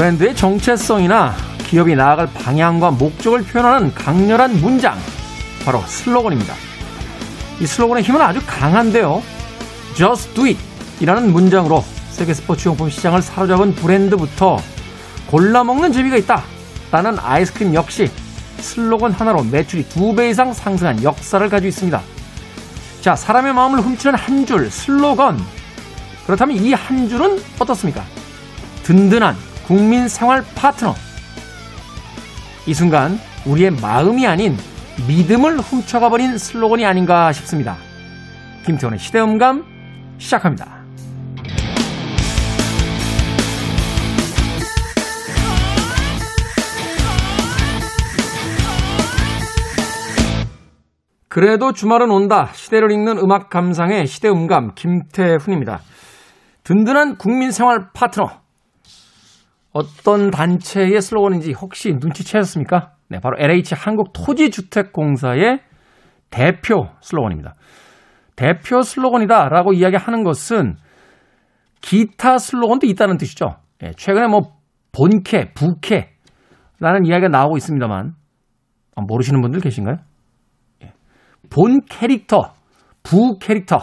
브랜드의 정체성이나 기업이 나아갈 방향과 목적을 표현하는 강렬한 문장, 바로 슬로건입니다. 이 슬로건의 힘은 아주 강한데요. Just do it 이라는 문장으로 세계 스포츠 용품 시장을 사로잡은 브랜드부터 골라먹는 재미가 있다 라는 아이스크림 역시 슬로건 하나로 매출이 두 배 이상 상승한 역사를 가지고 있습니다. 자, 사람의 마음을 훔치는 한 줄 슬로건. 그렇다면 이 한 줄은 어떻습니까? 든든한 국민 생활 파트너. 이 순간 우리의 마음이 아닌 믿음을 훔쳐가 버린 슬로건이 아닌가 싶습니다. 김태원의 시대음감 시작합니다. 그래도 주말은 온다. 시대를 읽는 음악 감상의 시대음감 김태훈입니다. 든든한 국민 생활 파트너. 어떤 단체의 슬로건인지 혹시 눈치채셨습니까? 네, 바로 LH 한국토지주택공사의 대표 슬로건입니다. 대표 슬로건이다라고 이야기하는 것은 기타 슬로건도 있다는 뜻이죠. 예, 최근에 뭐 본캐, 부캐라는 이야기가 나오고 있습니다만 아, 모르시는 분들 계신가요? 본 캐릭터, 부 캐릭터.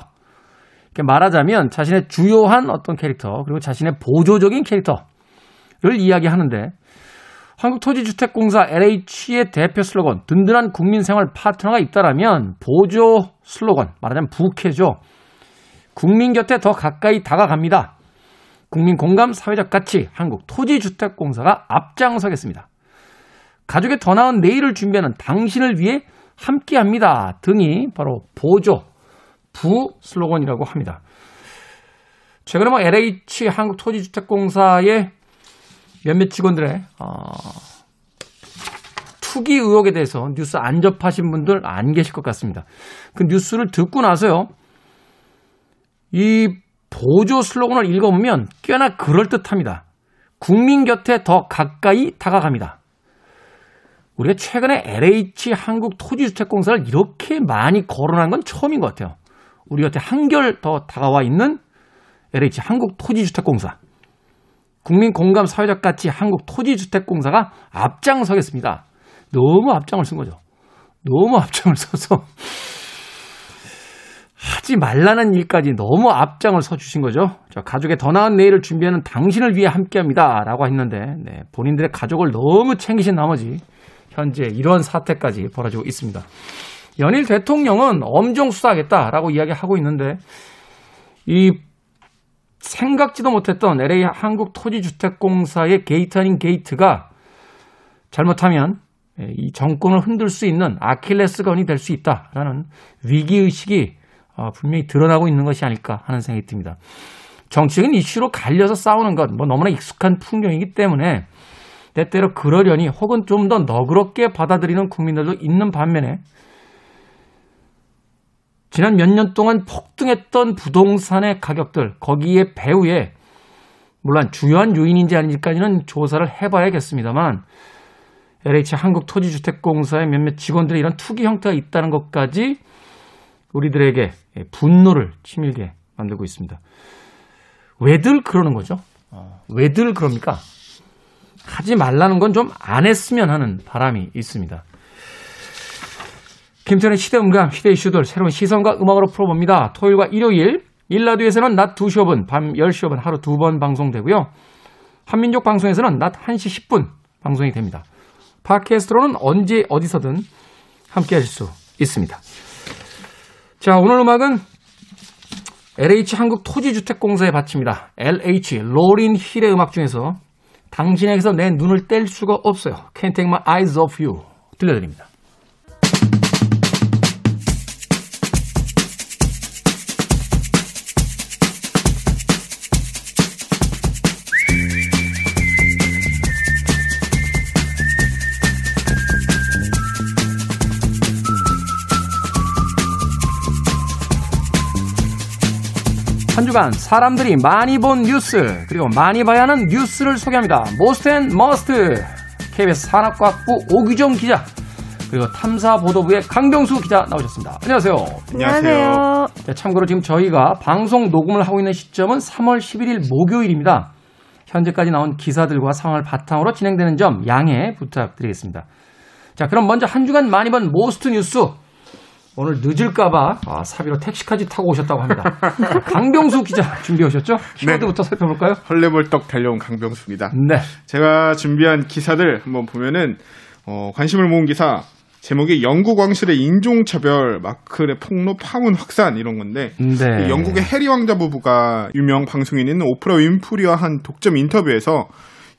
이렇게 말하자면 자신의 주요한 어떤 캐릭터, 그리고 자신의 보조적인 캐릭터를 이야기하는데 한국토지주택공사 LH의 대표 슬로건 든든한 국민생활 파트너가 있다라면 보조 슬로건 말하자면 부캐죠. 국민 곁에 더 가까이 다가갑니다. 국민 공감 사회적 가치 한국토지주택공사가 앞장서겠습니다. 가족의 더 나은 내일을 준비하는 당신을 위해 함께 합니다 등이 바로 보조, 부 슬로건이라고 합니다. 최근에 뭐 LH 한국토지주택공사의 몇몇 직원들의 어, 투기 의혹에 대해서 뉴스 안 접하신 분들 안 계실 것 같습니다. 그 뉴스를 듣고 나서요. 이 보조 슬로건을 읽어보면 꽤나 그럴듯합니다. 국민 곁에 더 가까이 다가갑니다. 우리가 최근에 LH 한국 토지주택공사를 이렇게 많이 거론한 건 처음인 것 같아요. 우리 곁에 한결 더 다가와 있는 LH 한국 토지주택공사. 국민 공감 사회적 가치 한국 토지주택공사가 앞장서겠습니다. 너무 앞장을 쓴 거죠. 너무 앞장을 서서 하지 말라는 일까지 너무 앞장을 서 주신 거죠. 저 가족의 더 나은 내일을 준비하는 당신을 위해 함께합니다. 라고 했는데 네, 본인들의 가족을 너무 챙기신 나머지 현재 이런 사태까지 벌어지고 있습니다. 연일 대통령은 엄정 수사하겠다라고 이야기하고 있는데 이 생각지도 못했던 LH 한국 토지주택공사의 게이트 아닌 게이트가 잘못하면 이 정권을 흔들 수 있는 아킬레스건이 될 수 있다라는 위기의식이 어, 분명히 드러나고 있는 것이 아닐까 하는 생각이 듭니다. 정치적인 이슈로 갈려서 싸우는 것, 뭐 너무나 익숙한 풍경이기 때문에 때때로 그러려니 혹은 좀 더 너그럽게 받아들이는 국민들도 있는 반면에 지난 몇 년 동안 폭등했던 부동산의 가격들, 거기에 배후에 물론 주요한 요인인지 아닌지까지는 조사를 해봐야겠습니다만 LH 한국토지주택공사의 몇몇 직원들의 이런 투기 형태가 있다는 것까지 우리들에게 분노를 치밀게 만들고 있습니다. 왜들 그러는 거죠? 어, 왜들 그럽니까? 하지 말라는 건 좀 안 했으면 하는 바람이 있습니다. 김태현의 시대 음감, 시대 이슈들 새로운 시선과 음악으로 풀어봅니다. 토요일과 일요일, 일라디오에서는 낮 2시 5분, 밤 10시 5분 하루 두 번 방송되고요. 한민족 방송에서는 낮 1시 10분 방송이 됩니다. 팟캐스트로는 언제 어디서든 함께 하실 수 있습니다. 자, 오늘 음악은 LH 한국 토지주택공사에 바칩니다. LH 로린 힐의 음악 중에서 당신에게서 내 눈을 뗄 수가 없어요. Can't take my eyes off you. 들려드립니다. 주간 사람들이 많이 본 뉴스 그리고 많이 봐야 하는 뉴스를 소개합니다. Most and Must KBS 산업과학부 오규정 기자 그리고 탐사보도부의 강병수 기자 나오셨습니다. 안녕하세요. 안녕하세요. 네, 참고로 지금 저희가 방송 녹음을 하고 있는 시점은 3월 11일 목요일입니다. 현재까지 나온 기사들과 상황을 바탕으로 진행되는 점 양해 부탁드리겠습니다. 자, 그럼 먼저 한 주간 많이 본 most 뉴스 오늘 늦을까봐 아, 사비로 택시까지 타고 오셨다고 합니다. 강병수 기자 준비해 오셨죠? 키워드부터 네. 살펴볼까요? 헐레벌떡 달려온 강병수입니다. 네. 제가 준비한 기사들 한번 보면은 어, 관심을 모은 기사 제목이 영국 왕실의 인종차별 마크의 폭로 파문 확산 이런 건데 네. 영국의 해리 왕자 부부가 유명 방송인인 오프라 윈프리와 한 독점 인터뷰에서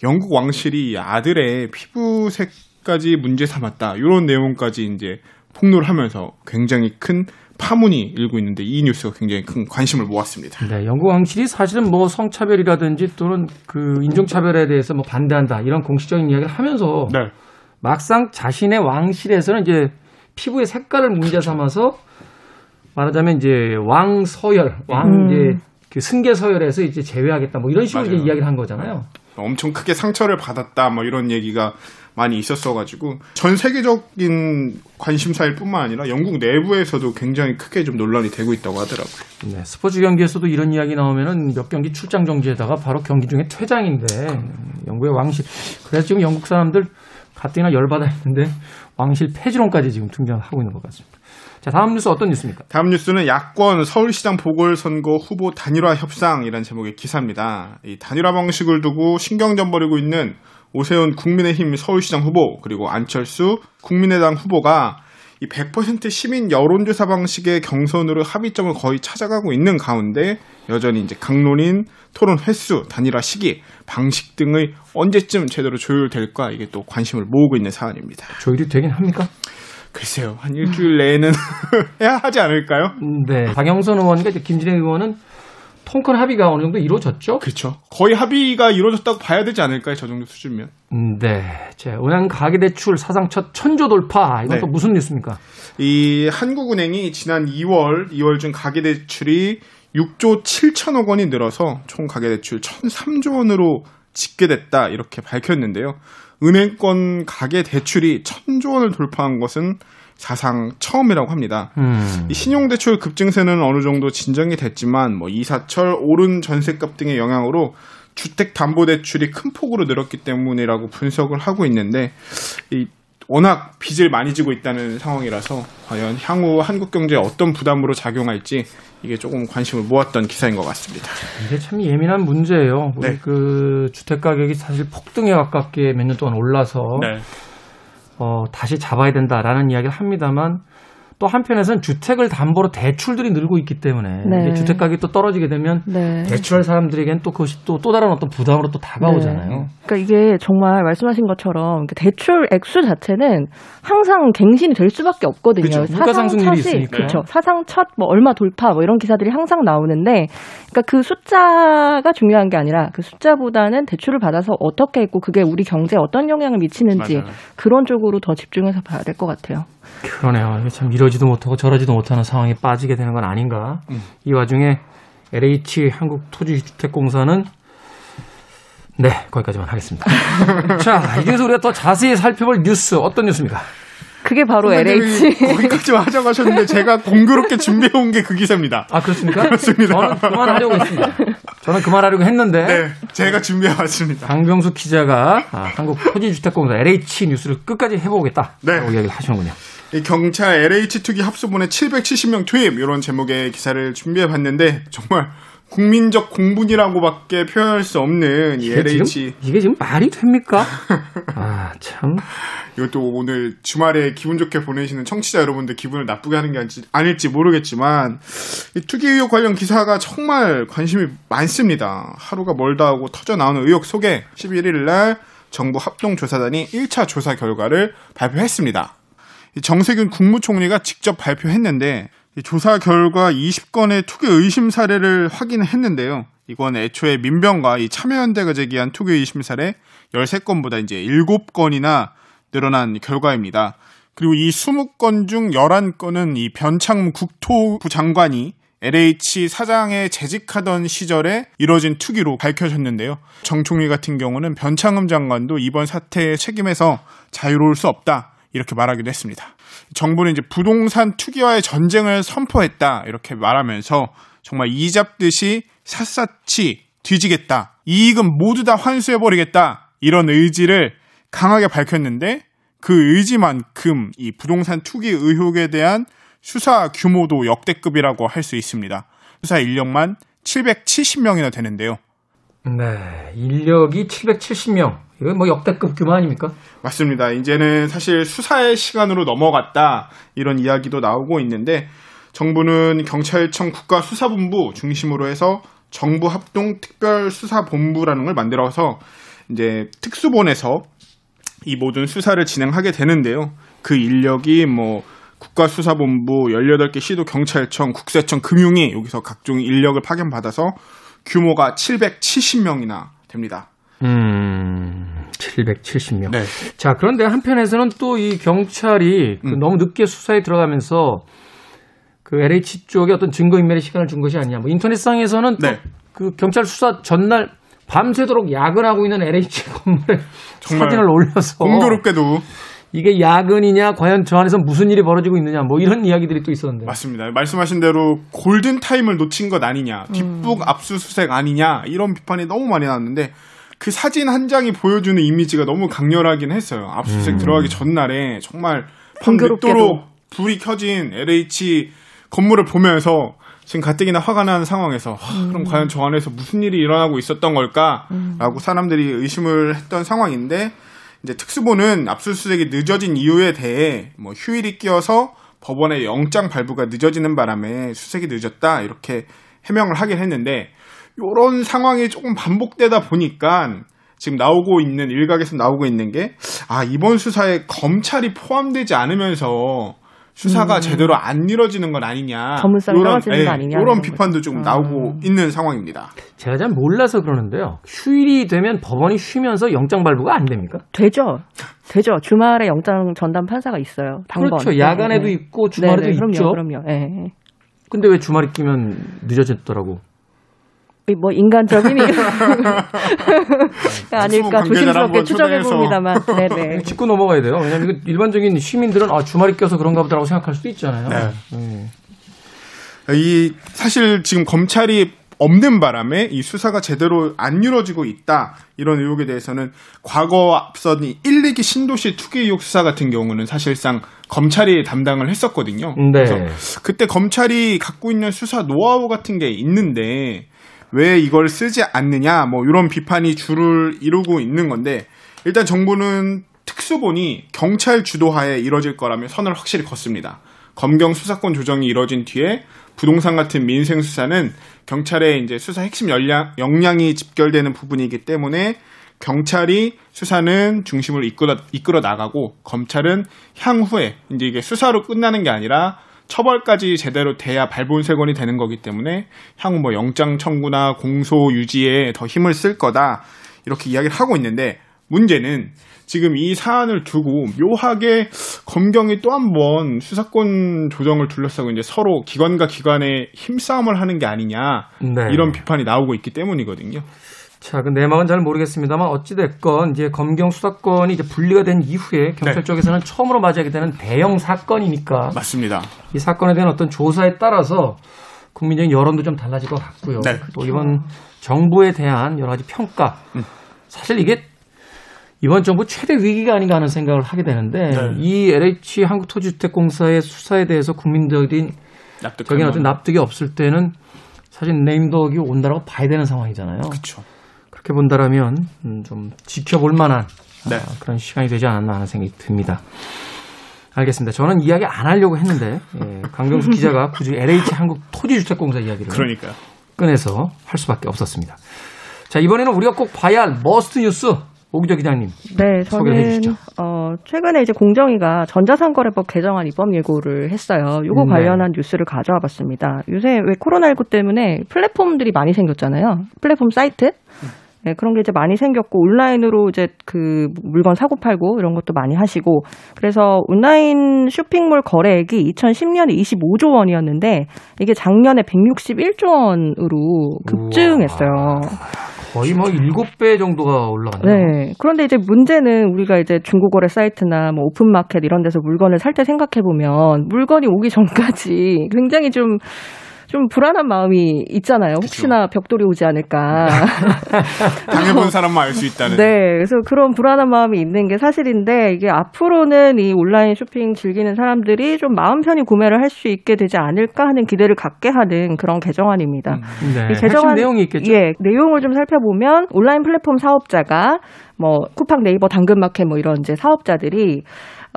영국 왕실이 아들의 피부색까지 문제 삼았다 이런 내용까지 이제 폭로를 하면서 굉장히 큰 파문이 일고 있는데 이 뉴스가 굉장히 큰 관심을 모았습니다. 네, 영국 왕실이 사실은 뭐 성차별이라든지 또는 그 인종차별에 대해서 뭐 반대한다 이런 공식적인 이야기를 하면서 네. 막상 자신의 왕실에서는 이제 피부의 색깔을 문제 삼아서 말하자면 이제 왕 서열, 왕 음. 이제 그 승계 서열에서 이제 제외하겠다 뭐 이런 식으로 이제 맞아요. 이야기를 한 거잖아요. 엄청 크게 상처를 받았다 뭐 이런 얘기가 많이 있었어가지고 전 세계적인 관심사일 뿐만 아니라 영국 내부에서도 굉장히 크게 좀 논란이 되고 있다고 하더라고요. 네, 스포츠 경기에서도 이런 이야기 나오면은 몇 경기 출장 정지에다가 바로 경기 중에 퇴장인데 영국의 왕실 그래서 지금 영국 사람들 가뜩이나 열받아 있는데 왕실 폐지론까지 지금 등장하고 있는 것 같습니다. 자 다음 뉴스 어떤 뉴스입니까? 다음 뉴스는 야권 서울시장 보궐선거 후보 단일화 협상이라는 제목의 기사입니다. 이 단일화 방식을 두고 신경전 벌이고 있는 오세훈 국민의힘 서울시장 후보 그리고 안철수 국민의당 후보가 이 100% 시민 여론조사 방식의 경선으로 합의점을 거의 찾아가고 있는 가운데 여전히 이제 강론인 토론 횟수, 단일화 시기, 방식 등의 언제쯤 제대로 조율될까 이게 또 관심을 모으고 있는 사안입니다. 조율이 되긴 합니까? 글쎄요, 한 일주일 내에는 해야 하지 않을까요? 네. 박영선 의원과 김진애 의원은 통큰 합의가 어느 정도 이루어졌죠? 그렇죠. 거의 합의가 이루어졌다고 봐야 되지 않을까요? 저 정도 수준이면. 음, 네. 자, 은행 가계대출 사상 첫 천조 돌파. 이건 네. 또 무슨 뉴스입니까? 이 한국은행이 지난 2월, 2월 중 가계대출이 6조 7천억 원이 늘어서 총 가계대출 1,003조 원으로 집계됐다 이렇게 밝혔는데요. 은행권 가계대출이 1,000조 원을 돌파한 것은 사상 처음이라고 합니다. 음. 이 신용대출 급증세는 어느 정도 진정이 됐지만 뭐 이사철 오른 전세값 등의 영향으로 주택담보대출이 큰 폭으로 늘었기 때문이라고 분석을 하고 있는데 이 워낙 빚을 많이 지고 있다는 상황이라서 과연 향후 한국 경제에 어떤 부담으로 작용할지 이게 조금 관심을 모았던 기사인 것 같습니다. 이게 참 예민한 문제예요. 우리 네. 그 주택 가격이 사실 폭등에 가깝게 몇 년 동안 올라서 네. 어, 다시 잡아야 된다라는 이야기를 합니다만 또 한편에서는 주택을 담보로 대출들이 늘고 있기 때문에 네. 주택 가격이 또 떨어지게 되면 네. 대출할 사람들에겐 또 그것이 또, 또 다른 어떤 부담으로 또 다가오잖아요. 네. 그러니까 이게 정말 말씀하신 것처럼 대출 액수 자체는 항상 갱신이 될 수밖에 없거든요. 그렇죠. 물가 상승률이 있으니까. 그렇죠. 사상 첫 뭐 얼마 돌파 뭐 이런 기사들이 항상 나오는데 그러니까 그 숫자가 중요한 게 아니라 그 숫자보다는 대출을 받아서 어떻게 했고 그게 우리 경제에 어떤 영향을 미치는지 맞아요. 그런 쪽으로 더 집중해서 봐야 될 것 같아요. 그러네요. 이게 참 이 러지도 못하고 저러지도 못하는 상황에 빠지게 되는 건 아닌가. 음. 이 와중에 LH 한국토지주택공사는 네, 거기까지만 하겠습니다. 자, 이제서 우리가 더 자세히 살펴볼 뉴스 어떤 뉴스입니까? 그게 바로 LH. 거기까지만 하자고 하셨는데 제가 공교롭게 준비해온 게 그 기사입니다. 아, 그렇습니까? 그렇습니다. 저는 그만하려고 했습니다. 저는 그만하려고 했는데 네, 제가 준비해왔습니다. 강병수 기자가 아, 한국 토지주택공사 LH 뉴스를 끝까지 해보겠다. 네. 라고 이야기를 하시는군요. 이 경찰 LH 투기 합수본에 770명 투입 이런 제목의 기사를 준비해 봤는데 정말 국민적 공분이라고밖에 표현할 수 없는 이 LH 지금, 이게 지금 말이 됩니까? 아, 참. 이것도 오늘 주말에 기분 좋게 보내시는 청취자 여러분들 기분을 나쁘게 하는 게 아닐지, 아닐지 모르겠지만 이 투기 의혹 관련 기사가 정말 관심이 많습니다. 하루가 멀다 하고 터져 나오는 의혹 속에 11일 날 정부 합동조사단이 1차 조사 결과를 발표했습니다. 이 정세균 국무총리가 직접 발표했는데 이 조사 결과 20건의 투기 의심 사례를 확인했는데요. 이건 애초에 민병과 이 참여연대가 제기한 투기 의심 사례 13건보다 이제 7건이나 늘어난 결과입니다. 그리고 이 20건 중 11건은 이 변창 국토부 장관이 LH 사장에 재직하던 시절에 이뤄진 투기로 밝혀졌는데요. 정 총리 같은 경우는 변창흠 장관도 이번 사태의 책임에서 자유로울 수 없다. 이렇게 말하기도 했습니다. 정부는 이제 부동산 투기와의 전쟁을 선포했다. 이렇게 말하면서 정말 이잡듯이 샅샅이 뒤지겠다. 이익은 모두 다 환수해버리겠다. 이런 의지를 강하게 밝혔는데 그 의지만큼 이 부동산 투기 의혹에 대한 수사 규모도 역대급이라고 할 수 있습니다. 수사 인력만 770명이나 되는데요. 네, 인력이 770명. 이건 뭐 역대급 규모 아닙니까? 맞습니다. 이제는 사실 수사의 시간으로 넘어갔다 이런 이야기도 나오고 있는데 정부는 경찰청 국가수사본부 중심으로 해서 정부 합동 특별수사본부라는 걸 만들어서 이제 특수본에서 이 모든 수사를 진행하게 되는데요. 그 인력이 뭐 국가수사본부 18개 시도 경찰청, 국세청, 금융위 여기서 각종 인력을 파견받아서 규모가 770명이나 됩니다. 음, 770명. 네. 자, 그런데 한편에서는 또 이 경찰이 그 음. 너무 늦게 수사에 들어가면서 그 LH 쪽에 어떤 증거인멸의 시간을 준 것이 아니냐. 뭐 인터넷상에서는 또 네. 그 경찰 수사 전날 밤새도록 야근하고 있는 LH 건물에 사진을 올려서 공교롭게도 이게 야근이냐, 과연 저 안에서 무슨 일이 벌어지고 있느냐, 뭐 이런 이야기들이 또 있었는데. 맞습니다. 말씀하신 대로 골든 타임을 놓친 것 아니냐, 뒷북 압수수색 아니냐 이런 비판이 너무 많이 나왔는데 그 사진 한 장이 보여주는 이미지가 너무 강렬하긴 했어요. 압수수색 들어가기 전날에 정말. 밤늦도록 불이 켜진 LH 건물을 보면서 지금 가뜩이나 화가 나는 상황에서 하, 그럼 과연 저 안에서 무슨 일이 일어나고 있었던 걸까라고 사람들이 의심을 했던 상황인데 이제 특수본은 압수수색이 늦어진 이유에 대해 뭐 휴일이 끼어서 법원의 영장 발부가 늦어지는 바람에 수색이 늦었다 이렇게 해명을 하긴 했는데 이런 상황이 조금 반복되다 보니까 지금 나오고 있는 일각에서 나오고 있는 게 아 이번 수사에 검찰이 포함되지 않으면서 수사가 제대로 안 이뤄지는 건 아니냐 전문성이 요런, 떨어지는 거 아니냐, 이런 이런 비판도. 좀 음. 나오고 있는 상황입니다. 제가 잘 몰라서 그러는데요. 휴일이 되면 법원이 쉬면서 영장 발부가 안 됩니까? 되죠. 되죠. 주말에 영장 전담 판사가 있어요. 당번. 그렇죠. 네, 야간에도 네. 있고 주말에도 네, 네, 그럼요, 있죠. 그럼요. 예. 근데 왜 주말이 끼면 늦어졌더라고? 이뭐 인간적인 아닐까 조심스럽게 추정해. 봅니다만. 네네. 그냥 짚고 넘어가야 돼요. 왜냐하면 이거 일반적인 시민들은 아 주말이 껴서 그런가 보다라고 생각할 수도 있잖아요. 네. 음. 이 사실 지금 검찰이 없는 바람에 이 수사가 제대로 안 이루어지고 있다 이런 의혹에 대해서는 과거 앞선 이 1, 2기 신도시 투기 의혹 수사 같은 경우는 사실상 검찰이 담당을 했었거든요. 네. 그래서 그때 검찰이 갖고 있는 수사 노하우 같은 게 있는데 왜 이걸 쓰지 않느냐 뭐 이런 비판이 줄을 이루고 있는 건데 일단 정부는 특수본이 경찰 주도하에 이뤄질 거라면 선을 확실히 걷습니다. 검경 수사권 조정이 이뤄진 뒤에 부동산 같은 민생 수사는 경찰의 이제 수사 핵심 역량, 역량이 집결되는 부분이기 때문에 경찰이 수사는 중심을 이끌어, 이끌어 나가고 검찰은 향후에 이제 이게 수사로 끝나는 게 아니라 처벌까지 제대로 돼야 발본색원이 되는 거기 때문에 향후 뭐 영장 청구나 공소 유지에 더 힘을 쓸 거다 이렇게 이야기를 하고 있는데 문제는 지금 이 사안을 두고 묘하게 검경이 또 한 번 수사권 조정을 둘러싸고 이제 서로 기관과 기관의 힘싸움을 하는 게 아니냐 네. 이런 비판이 나오고 있기 때문이거든요. 자, 그 내막은 잘 모르겠습니다만 어찌됐건 이제 검경 수사권이 이제 분리가 된 이후에 경찰 네. 쪽에서는 처음으로 맞이하게 되는 대형 사건이니까 맞습니다. 이 사건에 대한 어떤 조사에 따라서 국민적인 여론도 좀 달라질 것 같고요. 네. 또 이번 정부에 대한 여러 가지 평가. 음. 사실 이게 이번 정부 최대 위기가 아닌가 하는 생각을 하게 되는데 네. 이 LH 한국토지주택공사의 수사에 대해서 국민적인 적인 어떤. 납득이 없을 때는 사실 네임덕이 온다라고 봐야 되는 상황이잖아요. 그렇죠. 그렇게 본다라면 음, 좀 지켜볼 만한 네. 아, 그런 시간이 되지 않았나 하는 생각이 듭니다. 알겠습니다. 저는 이야기 안 하려고 했는데 예, 강병수 기자가 굳이 LH 한국 토지주택공사 이야기를 그러니까요. 꺼내서 할 수밖에 없었습니다. 자 이번에는 우리가 꼭 봐야 할 must 뉴스 오기자 기자님 네, 소개해 저는 주시죠. 어, 최근에 이제 공정위가 전자상거래법 개정안 입법 예고를 했어요. 요거 네. 관련한 뉴스를 가져와 봤습니다. 요새 왜 코로나19 때문에 플랫폼들이 많이 생겼잖아요. 플랫폼 사이트? 네, 그런 게 이제 많이 생겼고 온라인으로 이제 그 물건 사고 팔고 이런 것도 많이 하시고 그래서 온라인 쇼핑몰 거래액이 2010년에 25조 원이었는데 이게 작년에 161조 원으로 급증했어요. 거의 뭐 7배 정도가 올라갔네요. 네. 그런데 이제 문제는 우리가 이제 중고거래 사이트나 뭐 오픈마켓 이런 데서 물건을 살 때 생각해 보면 물건이 오기 전까지 굉장히 좀 좀 불안한 마음이 있잖아요. 혹시나 벽돌이 오지 않을까. 당해본 사람만 알 수 있다는. 네, 그래서 그런 불안한 마음이 있는 게 사실인데 이게 앞으로는 이 온라인 쇼핑 즐기는 사람들이 좀 마음 편히 구매를 할 수 있게 되지 않을까 하는 기대를 갖게 하는 그런 개정안입니다. 네. 이 핵심 내용이 있겠죠. 예, 내용을 좀 살펴보면 온라인 플랫폼 사업자가 뭐 쿠팡, 네이버, 당근마켓 뭐 이런 이제 사업자들이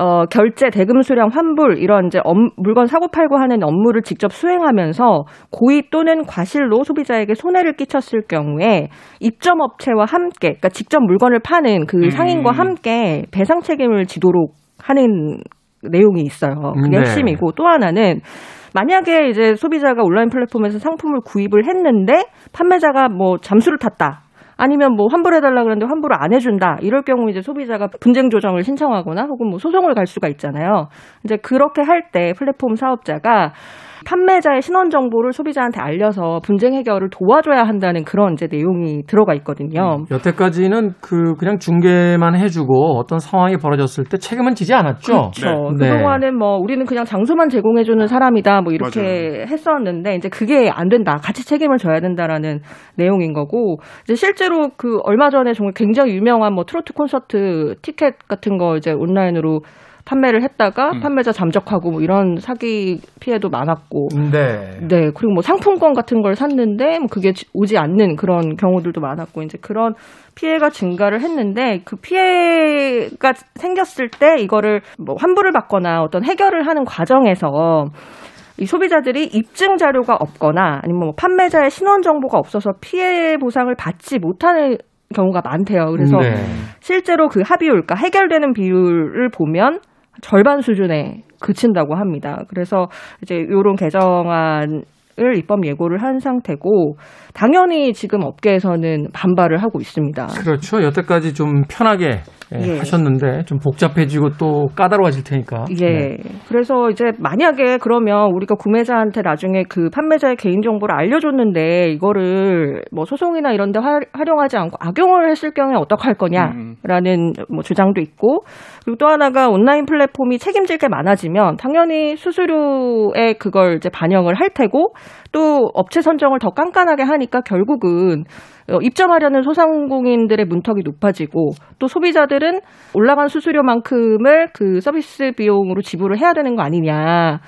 어, 결제, 대금 수령, 환불 이런 이제 업- 물건 사고 팔고 하는 업무를 직접 수행하면서 고의 또는 과실로 소비자에게 손해를 끼쳤을 경우에 입점 업체와 함께 그러니까 직접 물건을 파는 그 음. 상인과 함께 배상 책임을 지도록 하는 내용이 있어요. 그게 네. 핵심이고 또 하나는 만약에 이제 소비자가 온라인 플랫폼에서 상품을 구입을 했는데 판매자가 뭐 잠수를 탔다. 아니면 뭐 환불해달라 그러는데 환불을 안 해준다. 이럴 경우 이제 소비자가 분쟁 조정을 신청하거나 혹은 뭐 소송을 갈 수가 있잖아요. 이제 그렇게 할 때 플랫폼 사업자가 판매자의 신원 정보를 소비자한테 알려서 분쟁 해결을 도와줘야 한다는 그런 이제 내용이 들어가 있거든요. 여태까지는 그 그냥 중개만 해주고 어떤 상황이 벌어졌을 때 책임은 지지 않았죠. 그렇죠. 네. 그동안은 뭐 우리는 그냥 장소만 제공해주는 사람이다 뭐 이렇게 했었는데 이제 그게 안 된다. 같이 책임을 져야 된다라는 내용인 거고 이제 실제로 그 얼마 전에 정말 굉장히 유명한 뭐 트로트 콘서트 티켓 같은 거 이제 온라인으로 판매를 했다가 음. 판매자 잠적하고 뭐 이런 사기 피해도 많았고 네. 네, 그리고 뭐 상품권 같은 걸 샀는데 뭐 그게 지- 오지 않는 그런 경우들도 많았고 이제 그런 피해가 증가를 했는데 그 피해가 생겼을 때 이거를 뭐 환불을 받거나 어떤 해결을 하는 과정에서 이 소비자들이 입증 자료가 없거나 아니면 뭐 판매자의 신원 정보가 없어서 피해 보상을 받지 못하는 경우가 많대요. 그래서 네. 실제로 그 합의율, 그러니까 해결되는 비율을 보면 절반 수준에 그친다고 합니다. 그래서 이제 이런 개정안 을 입법 예고를 한 상태고 당연히 지금 업계에서는 반발을 하고 있습니다. 그렇죠. 여태까지 좀 편하게 예, 예. 하셨는데 좀 복잡해지고 또 까다로워질 테니까. 예. 네. 그래서 이제 만약에 그러면 우리가 구매자한테 나중에 그 판매자의 개인 정보를 알려줬는데 이거를 뭐 소송이나 이런 데 활- 활용하지 않고 악용을 했을 경우에 어떡할 음. 거냐라는 뭐 주장도 있고 그리고 또 하나가 온라인 플랫폼이 책임질 게 많아지면 당연히 수수료에 그걸 이제 반영을 할 테고 또 업체 선정을 더 깐깐하게 하니까 결국은 어, 입점하려는 소상공인들의 문턱이 높아지고 또 소비자들은 올라간 수수료만큼을 그 서비스 비용으로 지불을 해야 되는 거 아니냐.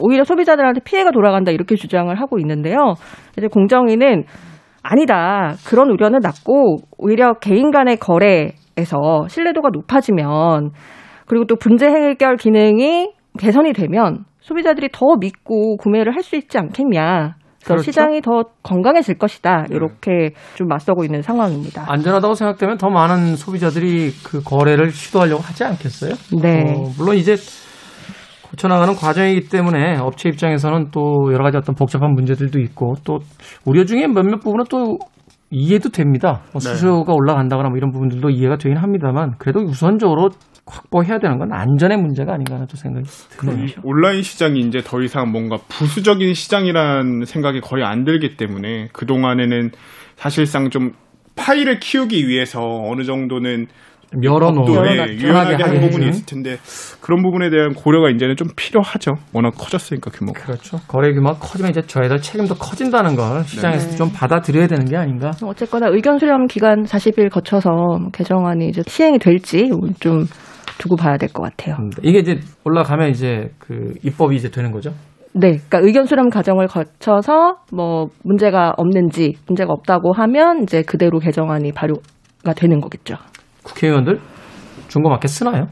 오히려 소비자들한테 피해가 돌아간다 이렇게 주장을 하고 있는데요. 이제 공정위는 아니다. 그런 우려는 낮고 오히려 개인 간의 거래 에서 신뢰도가 높아지면 그리고 또 분쟁 해결 기능이 개선이 되면 소비자들이 더 믿고 구매를 할 수 있지 않겠냐. 그래서 그렇죠. 시장이 더 건강해질 것이다. 이렇게 좀 맞서고 있는 상황입니다. 안전하다고 생각되면 더 많은 소비자들이 그 거래를 시도하려고 하지 않겠어요? 네. 어, 물론 이제 고쳐나가는 과정이기 때문에 업체 입장에서는 또 여러 가지 어떤 복잡한 문제들도 있고 또 우려 중에 몇몇 부분은 또 이해도 됩니다. 뭐 네. 수수료가 올라간다 거나 뭐 이런 부분들도 이해가 되긴 합니다만 그래도 우선적으로 확보해야 되는 건 안전의 문제가 아닌가 하는 또 생각이 드네요. 온라인 시장이 이제 더 이상 뭔가 부수적인 시장이라는 생각이 거의 안 들기 때문에 그동안에는 사실상 좀 파일을 키우기 위해서 어느 정도는 열어놓은 또 예, 열어놨죠. 유연하게 한 하게 부분이. 있을 텐데 그런 부분에 대한 고려가 이제는 좀 필요하죠. 워낙 커졌으니까 규모가. 그렇죠. 거래 규모가 커지면 이제 저희들 책임도 커진다는 걸 시장에서 네. 좀 받아들여야 되는 게 아닌가. 어쨌거나 의견 수렴 기간 40일 거쳐서 개정안이 이제 시행이 될지 좀 두고 봐야 될 것 같아요. 합니다. 이게 이제 올라가면 이제 그 입법이 이제 되는 거죠. 네, 그러니까 의견 수렴 과정을 거쳐서 뭐 문제가 없는지 문제가 없다고 하면 이제 그대로 개정안이 발효가 되는 거겠죠. 국회의원들 중고마켓 쓰나요?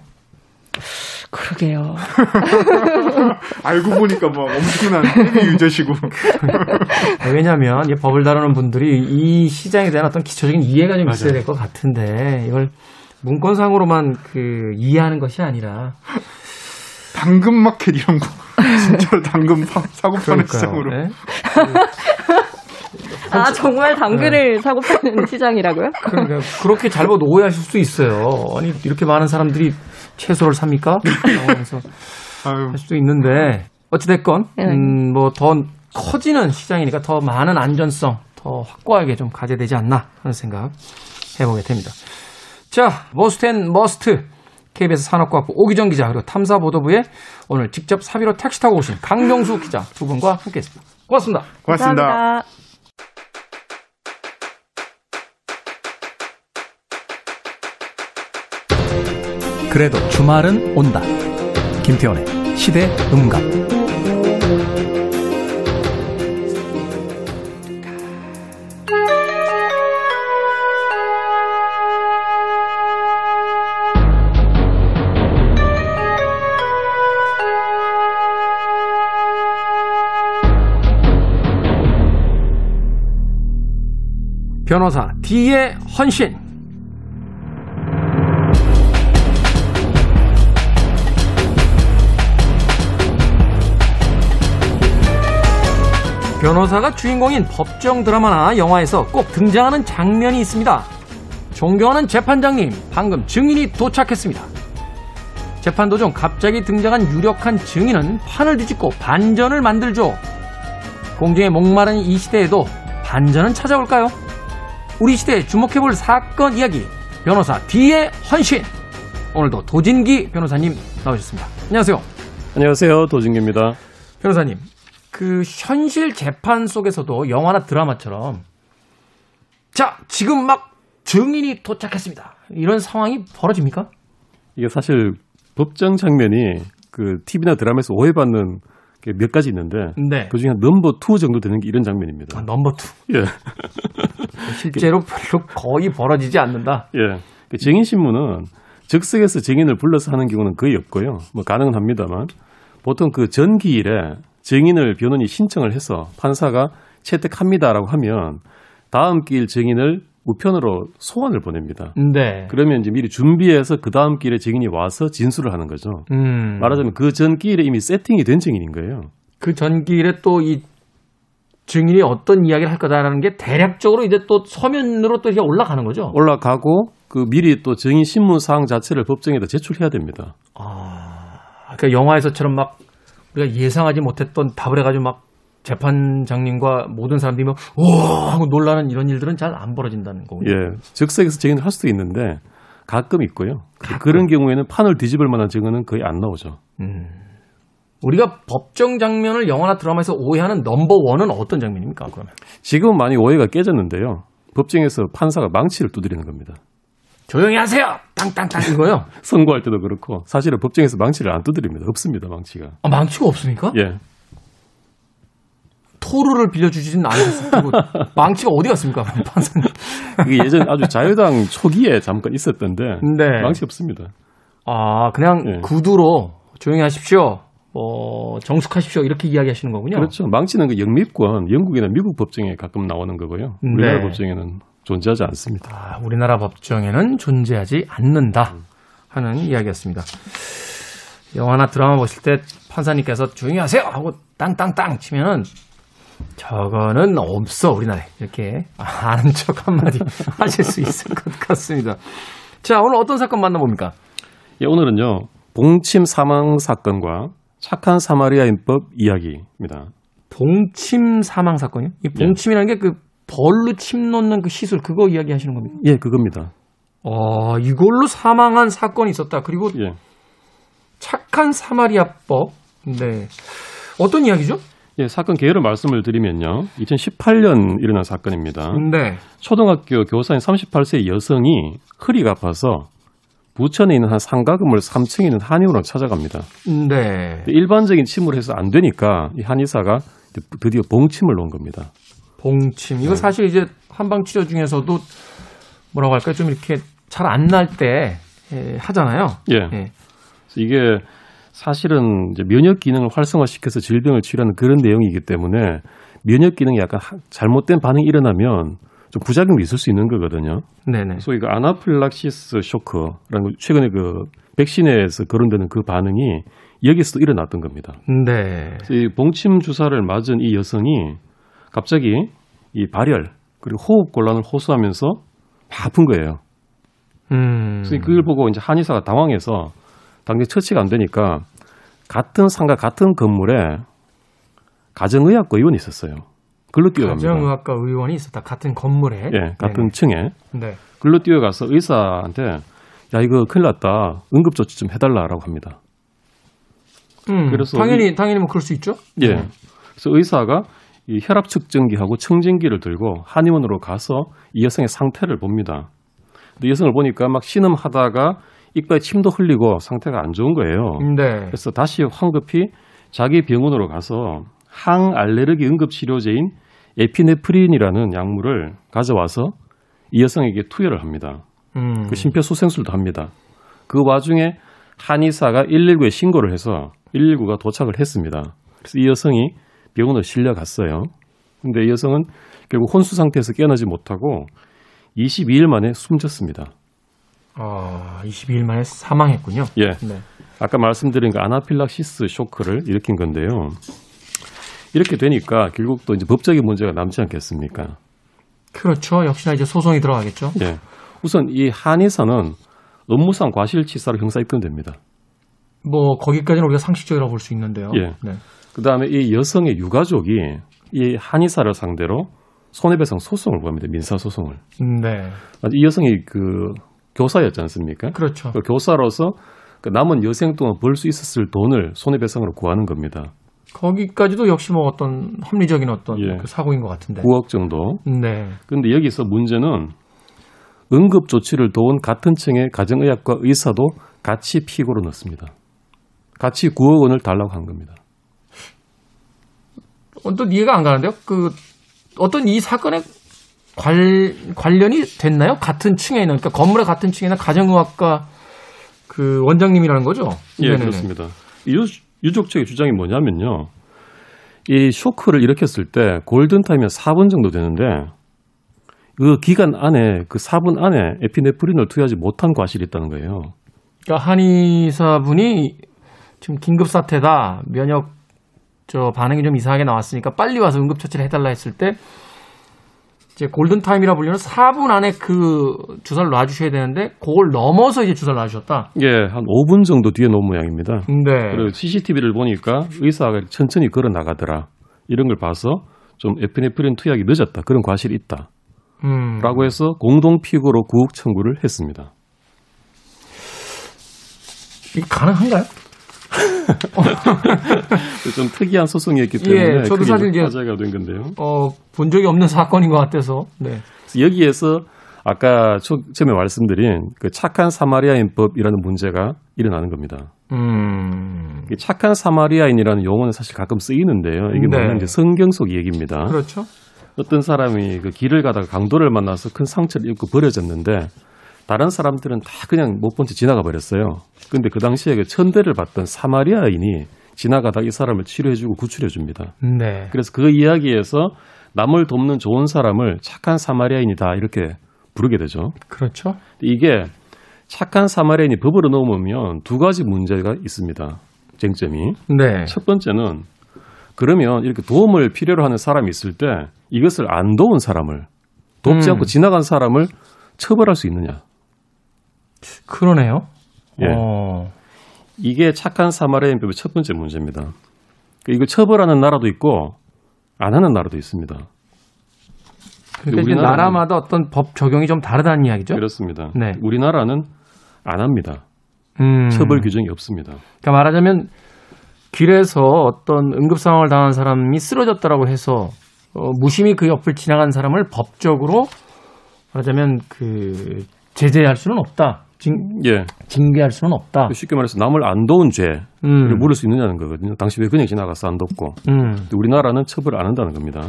그러게요. 알고 보니까 막 엄청난 헤비 유저시고. 왜냐하면 이 법을 다루는 분들이 이 시장에 대한 어떤 기초적인 이해가 좀 있어야 될 것 같은데 이걸 문건상으로만 그 이해하는 것이 아니라 당근 마켓 이런 거. 진짜로 당근 파, 사고 파는. 시장으로. 예? 아 정말 당근을 사고 파는 시장이라고요? 그러니까 그렇게 잘못 오해하실 수 있어요. 아니 이렇게 많은 사람들이 채소를 삽니까? 아유. 할 수도 있는데 어찌 됐건 네. 음, 뭐 더 커지는 시장이니까 더 많은 안전성 더 확고하게 좀 가져야 되지 않나 하는 생각 해보게 됩니다. 자, Most and Must KBS 산업과학부 오규정 기자 그리고 탐사보도부에 오늘 직접 사비로 택시 타고 오신 강병수 기자 두 분과 함께했습니다. 고맙습니다. 고맙습니다. 감사합니다. 그래도 주말은 온다. 김태원의 시대 음감. 변호사 D의 헌신. 변호사가 주인공인 법정 드라마나 영화에서 꼭 등장하는 장면이 있습니다. 존경하는 재판장님, 방금 증인이 도착했습니다. 재판 도중 갑자기 등장한 유력한 증인은 판을 뒤집고 반전을 만들죠. 공정에 목마른 이 시대에도 반전은 찾아올까요? 우리 시대에 주목해볼 사건 이야기, 변호사 D의 헌신. 오늘도 도진기 변호사님 나오셨습니다. 안녕하세요. 안녕하세요. 도진기입니다. 변호사님, 그 현실 재판 속에서도 영화나 드라마처럼 자, 지금 막 증인이 도착했습니다. 이런 상황이 벌어집니까? 이게 사실 법정 장면이 그 TV나 드라마에서 오해받는 게 몇 가지 있는데 네. 그 중에 한 number two 정도 되는 게 이런 장면입니다. 아, number two. 예. 실제로 별로 거의 벌어지지 않는다. 예. 그 증인 신문은 즉석에서 증인을 불러서 하는 경우는 거의 없고요. 뭐 가능은 합니다만 보통 그 전기일에 증인을 변호인이 신청을 해서 판사가 채택합니다라고 하면 다음 기일 증인을 우편으로 소환을 보냅니다. 네. 그러면 이제 미리 준비해서 그 다음 기일에 증인이 와서 진술을 하는 거죠. 음. 말하자면 그전 기일에 이미 세팅이 된 증인인 거예요. 그 전기일에 또 이 증인이 어떤 이야기를 할 거다라는 게 대략적으로 이제 또 서면으로 또 이렇게 올라가는 거죠. 올라가고 그 미리 또 증인 신문 사항 자체를 법정에다 제출해야 됩니다. 그러니까 영화에서처럼 막 우리가 예상하지 못했던 답을 해가지고 막 재판장님과 모든 사람들이 막 우와 하고 놀라는 이런 일들은 잘 안 벌어진다는 거군요. 예, 즉석에서 증인을 할 수도 있는데 가끔 있고요. 그런 경우에는 판을 뒤집을 만한 증언은 거의 안 나오죠. 우리가 법정 장면을 영화나 드라마에서 오해하는 넘버 원은 어떤 장면입니까? 그러면 지금 많이 오해가 깨졌는데요. 법정에서 판사가 망치를 두드리는 겁니다. 조용히 하세요. 땅땅땅 이거요. 선고할 때도 그렇고 사실은 법정에서 망치를 안 두드립니다. 없습니다, 망치가. 아, 망치가 없습니까? 예. 토르를 빌려주지는 테고 망치가 어디 갔습니까, 판사님? 그게 예전 아주 자유당 초기에 잠깐 있었던데 네. 망치 없습니다. 아 그냥 예. 구두로 조용히 하십시오. 어, 정숙하십시오. 이렇게 이야기하시는 거군요. 그렇죠. 망치는 그 영미권, 영국이나 미국 법정에 가끔 나오는 거고요. 우리나라 네. 법정에는 존재하지 않습니다. 아, 우리나라 법정에는 존재하지 않는다 하는 이야기였습니다. 영화나 드라마 보실 때 판사님께서 조용히 하세요 하고 땅땅땅 치면은 저거는 없어 우리나라에 이렇게 아는 척 한마디 하실 수 있을 것 같습니다. 자 오늘 어떤 사건 만나봅니까? 예, 오늘은요. 봉침 사망 사건과 착한 사마리아인법 이야기입니다. 봉침 사망 사건이요? 이 봉침이라는 게그 벌로 침 놓는 그 시술 그거 이야기하시는 겁니까? 예, 그겁니다. 어 이걸로 사망한 사건이 있었다. 그리고 예. 착한 사마리아법. 네. 어떤 이야기죠? 예, 사건 개요를 말씀을 드리면요. 2018년 일어난 사건입니다. 네. 초등학교 교사인 38세 여성이 허리가 아파서 부천에 있는 한 상가 건물 3층에 있는 한의원을 찾아갑니다. 네. 일반적인 침으로 해서 안 되니까 이 한의사가 드디어 봉침을 놓은 겁니다. 봉침. 네. 이거 사실 이제 한방 치료 중에서도 뭐라고 할까요? 좀 이렇게 잘 안 날 때 하잖아요. 예. 예. 이게 사실은 이제 면역 기능을 활성화시켜서 질병을 치료하는 그런 내용이기 때문에 면역 기능이 약간 하- 잘못된 반응이 일어나면 좀 부작용이 있을 수 있는 거거든요. 네네. 소위 그 아나필락시스 쇼크라는 거 최근에 그 백신에서 거론되는 그 반응이 여기서도 일어났던 겁니다. 네. 이 봉침 주사를 맞은 이 여성이 갑자기 이 발열 그리고 호흡 곤란을 호소하면서 막 아픈 거예요. 음. 그래서 그걸 보고 이제 한의사가 당황해서 당장 처치가 안 되니까 같은 상가 같은 건물에 가정의학과 의원이 있었어요. 글로 뛰어갑니다. 가정의학과 의원이 있었다. 같은 건물에. 예, 같은 층에 네. 글로 뛰어가서 의사한테 야 이거 큰일 났다. 응급조치 좀 해달라라고 합니다. 음, 그래서 당연히 당연히 뭐 그럴 수 있죠. 예. 그래서 의사가 이 혈압 측정기하고 청진기를 들고 한의원으로 가서 이 여성의 상태를 봅니다. 근데 이 여성을 보니까 막 신음하다가 이빨에 침도 흘리고 상태가 안 좋은 거예요. 네. 그래서 다시 황급히 자기 병원으로 가서 항알레르기 응급치료제인 에피네프린이라는 약물을 가져와서 이 여성에게 투여를 합니다. 음. 그 심폐소생술도 합니다. 그 와중에 한의사가 119에 신고를 해서 119가 도착을 했습니다. 그래서 이 여성이 병원을 실려갔어요. 근데 이 여성은 결국 혼수 상태에서 깨어나지 못하고 22일 만에 숨졌습니다. 아, 22일 만에 사망했군요. 예. 네. 아까 말씀드린 그 아나필락시스 쇼크를 일으킨 건데요. 이렇게 되니까 결국 또 이제 법적인 문제가 남지 않겠습니까? 그렇죠. 역시나 이제 소송이 들어가겠죠. 예. 우선 이 한의사는 업무상 과실치사로 형사 입건됩니다. 뭐 거기까지는 우리가 상식적이라고 볼 수 있는데요. 예. 네. 그 다음에 이 여성의 유가족이 이 한의사를 상대로 손해배상 소송을 구합니다. 민사 소송을. 네. 이 여성이 그 교사였지 않습니까? 그렇죠. 그 교사로서 그 남은 여생 동안 벌 수 있었을 돈을 손해배상으로 구하는 겁니다. 거기까지도 역시 뭐 어떤 합리적인 어떤 예. 그 사고인 것 같은데. 9억 정도. 네. 근데 여기서 문제는 응급 조치를 도운 같은 층의 가정의학과 의사도 같이 피고로 넣습니다. 같이 9억 원을 달라고 한 겁니다. 어떤 이해가 안 가는데요. 그 어떤 이 사건에 관, 관련이 됐나요? 같은 층에 있는 그러니까 건물의 같은 층에 있는 가정의학과 그 원장님이라는 거죠. 예, 네네네. 그렇습니다. 유, 유족 측의 주장이 뭐냐면요. 이 쇼크를 일으켰을 때 골든 타임이 4분 정도 되는데 그 기간 안에 그 4분 안에 에피네프린을 투여하지 못한 과실이 있다는 거예요. 그러니까 한의사분이 지금 긴급 사태다 면역 저 반응이 좀 이상하게 나왔으니까 빨리 와서 응급 처치를 해달라 했을 때 이제 골든 타임이라 불리는 4분 안에 그 주사를 놔주셔야 되는데 그걸 넘어서 이제 주사를 놔주셨다. 예, 한 5분 정도 뒤에 놓은 모양입니다. 네. 그리고 CCTV를 보니까 의사가 천천히 걸어 나가더라. 이런 걸 봐서 좀 에피네프린 투약이 늦었다. 그런 과실이 있다. 음. 라고 해서 공동 피고로 구속 청구를 했습니다. 이게 가능한가요? 좀 특이한 소송이었기 예, 때문에 저도 크게 사실 이제- 화제가 된 건데요. 어, 본 적이 없는 사건인 것 같아서. 네. 여기에서 아까 초, 처음에 말씀드린 그 착한 사마리아인법이라는 문제가 일어나는 겁니다. 음. 이 착한 사마리아인이라는 용어는 사실 가끔 쓰이는데요. 이게 네. 뭐냐면 이제 성경 속 얘기입니다. 그렇죠. 어떤 사람이 그 길을 가다가 강도를 만나서 큰 상처를 입고 버려졌는데 다른 사람들은 다 그냥 못 본 채 지나가 버렸어요. 근데 그 당시에 그 천대를 받던 사마리아인이 지나가다 이 사람을 치료해주고 구출해줍니다. 네. 그래서 그 이야기에서 남을 돕는 좋은 사람을 착한 사마리아인이다 이렇게 부르게 되죠. 그렇죠. 이게 착한 사마리아인이 법으로 넘으면 두 가지 문제가 있습니다. 쟁점이. 네. 첫 번째는 그러면 이렇게 도움을 필요로 하는 사람이 있을 때 이것을 안 도운 사람을 돕지 음. 않고 지나간 사람을 처벌할 수 있느냐. 그러네요. 예. 어. 이게 착한 사마리아인법의 첫 번째 문제입니다. 그 이거 처벌하는 나라도 있고 안 하는 나라도 있습니다. 그러니까 우리나라는- 나라마다 어떤 법 적용이 좀 다르다는 이야기죠. 그렇습니다. 네. 우리나라는 안 합니다. 음. 처벌 규정이 없습니다. 그러니까 말하자면 길에서 어떤 응급 상황을 당한 사람이 쓰러졌다라고 해서 어, 무심히 그 옆을 지나간 사람을 법적으로 말하자면 그 제재할 수는 없다. 징, 예. 징계할 수는 없다. 쉽게 말해서 남을 안 도운 죄를 음. 물을 수 있느냐는 거거든요. 당시 왜 그냥 지나가서 안 돕고. 음. 우리나라는 처벌을 안 한다는 겁니다.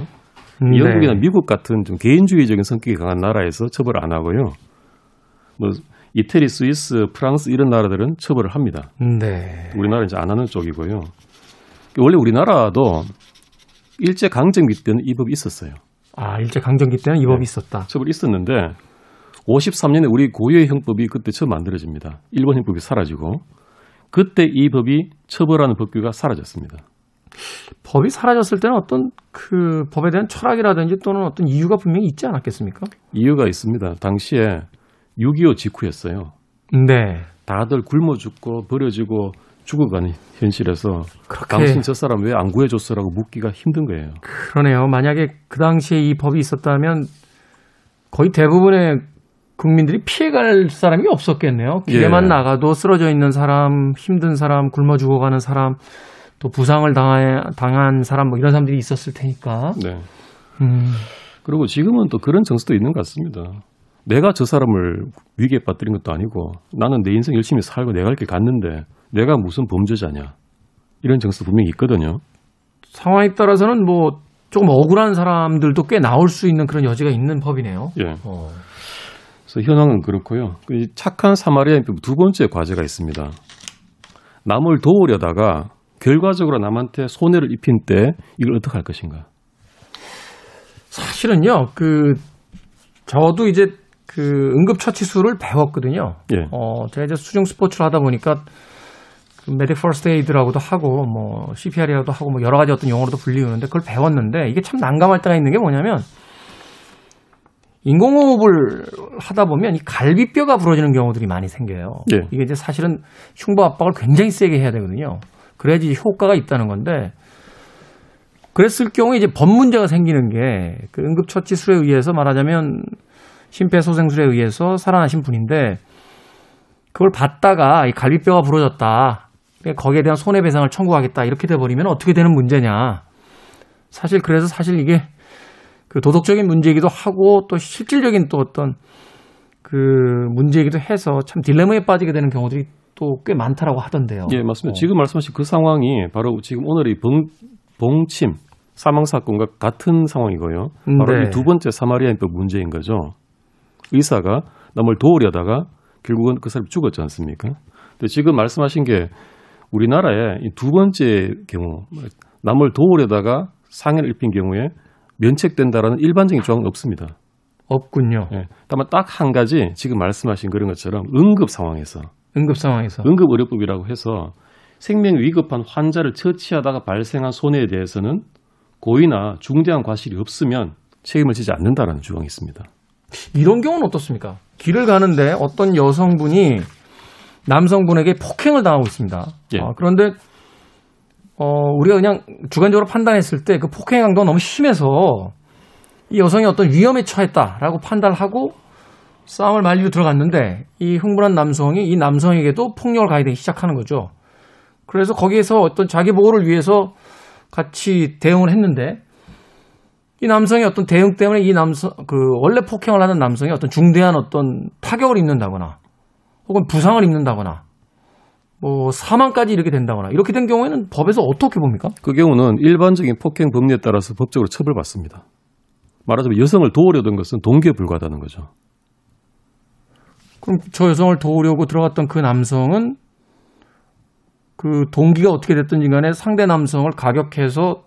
네. 영국이나 미국 같은 좀 개인주의적인 성격이 강한 나라에서 처벌을 안 하고요. 뭐 이태리, 스위스, 프랑스 이런 나라들은 처벌을 합니다. 네. 우리나라는 이제 안 하는 쪽이고요. 원래 우리나라도 일제 강점기 때는 이 법이 있었어요. 아 일제 강점기 때는 이 법이 있었다. 처벌이 있었는데 53년에 우리 고유의 형법이 그때 처음 만들어집니다. 일본 형법이 사라지고 그때 이 법이 처벌하는 법규가 사라졌습니다. 법이 사라졌을 때는 어떤 그 법에 대한 철학이라든지 또는 어떤 이유가 분명히 있지 않았겠습니까? 이유가 있습니다. 당시에 6.25 직후였어요. 네. 다들 굶어 죽고 버려지고 죽어가는 현실에서 그렇게 당신 저 사람 왜 안 구해줬어라고 묻기가 힘든 거예요. 그러네요. 만약에 그 당시에 이 법이 있었다면 거의 대부분의 국민들이 피해갈 사람이 없었겠네요. 길에만 예. 나가도 쓰러져 있는 사람, 힘든 사람, 굶어 죽어가는 사람 또 부상을 당한, 당한 사람 뭐 이런 사람들이 있었을 테니까. 네. 음, 그리고 지금은 또 그런 정서도 있는 것 같습니다. 내가 저 사람을 위기에 빠뜨린 것도 아니고 나는 내 인생 열심히 살고 내가 할길 갔는데 내가 무슨 범죄자냐 이런 정서 분명히 있거든요. 상황에 따라서는 뭐 조금 억울한 사람들도 꽤 나올 수 있는 그런 여지가 있는 법이네요. 예. 어. 그래서 현황은 그렇고요. 그 착한 사마리아인 두 번째 과제가 있습니다. 남을 도우려다가 결과적으로 남한테 손해를 입힌 때 이걸 어떻게 할 것인가? 사실은요, 그, 저도 이제 그 응급처치술을 배웠거든요. 예. 어, 제가 이제 수중 스포츠를 하다 보니까 그 Medic First Aid라고도 하고 뭐 CPR이라고도 하고 뭐 여러 가지 어떤 용어로도 불리우는데 그걸 배웠는데 이게 참 난감할 때가 있는 게 뭐냐면 인공호흡을 하다 보면 이 갈비뼈가 부러지는 경우들이 많이 생겨요. 예. 이게 이제 사실은 흉부 압박을 굉장히 세게 해야 되거든요. 그래야지 효과가 있다는 건데 그랬을 경우에 이제 법 문제가 생기는 게 그 응급처치술에 의해서 말하자면 심폐소생술에 의해서 살아나신 분인데 그걸 받다가 이 갈비뼈가 부러졌다. 거기에 대한 손해배상을 청구하겠다. 이렇게 돼버리면 어떻게 되는 문제냐. 사실 그래서 사실 이게 그 도덕적인 문제이기도 하고 또 실질적인 또 어떤 그 문제이기도 해서 참 딜레마에 빠지게 되는 경우들이 또 꽤 많다라고 하던데요. 예, 맞습니다. 어. 지금 말씀하신 그 상황이 바로 지금 오늘의 봉, 봉침 사망 사건과 같은 상황이고요. 바로 네. 이두 번째 사마리아인법 문제인 거죠. 의사가 남을 도우려다가 결국은 그 사람이 죽었지 않습니까? 근데 지금 말씀하신 게 우리나라의 이두 번째 경우 남을 도우려다가 상해를 입힌 경우에 면책된다라는 일반적인 조항은 없습니다. 없군요. 예. 다만 딱 한 가지 지금 말씀하신 그런 것처럼 응급 상황에서 응급 상황에서. 응급 의료법이라고 해서 생명 위급한 환자를 처치하다가 발생한 손해에 대해서는 고의나 중대한 과실이 없으면 책임을 지지 않는다라는 조항이 있습니다. 이런 경우는 어떻습니까? 길을 가는데 어떤 여성분이 남성분에게 폭행을 당하고 있습니다. 예. 아, 그런데 어, 우리가 그냥 주관적으로 판단했을 때 그 폭행 강도가 너무 심해서 이 여성이 어떤 위험에 처했다라고 판단하고 싸움을 말리러 들어갔는데 이 흥분한 남성이 이 남성에게도 폭력을 가해되기 시작하는 거죠. 그래서 거기에서 어떤 자기 보호를 위해서 같이 대응을 했는데 이 남성의 어떤 대응 때문에 이 남성 그 원래 폭행을 하는 남성이 어떤 중대한 어떤 타격을 입는다거나 혹은 부상을 입는다거나 뭐 사망까지 이렇게 된다거나 이렇게 된 경우에는 법에서 어떻게 봅니까? 그 경우는 일반적인 폭행 법리에 따라서 법적으로 처벌받습니다. 말하자면 여성을 도우려던 것은 동기에 불과하다는 거죠. 그럼 저 여성을 도우려고 들어갔던 그 남성은 그 동기가 어떻게 됐든지 간에 상대 남성을 가격해서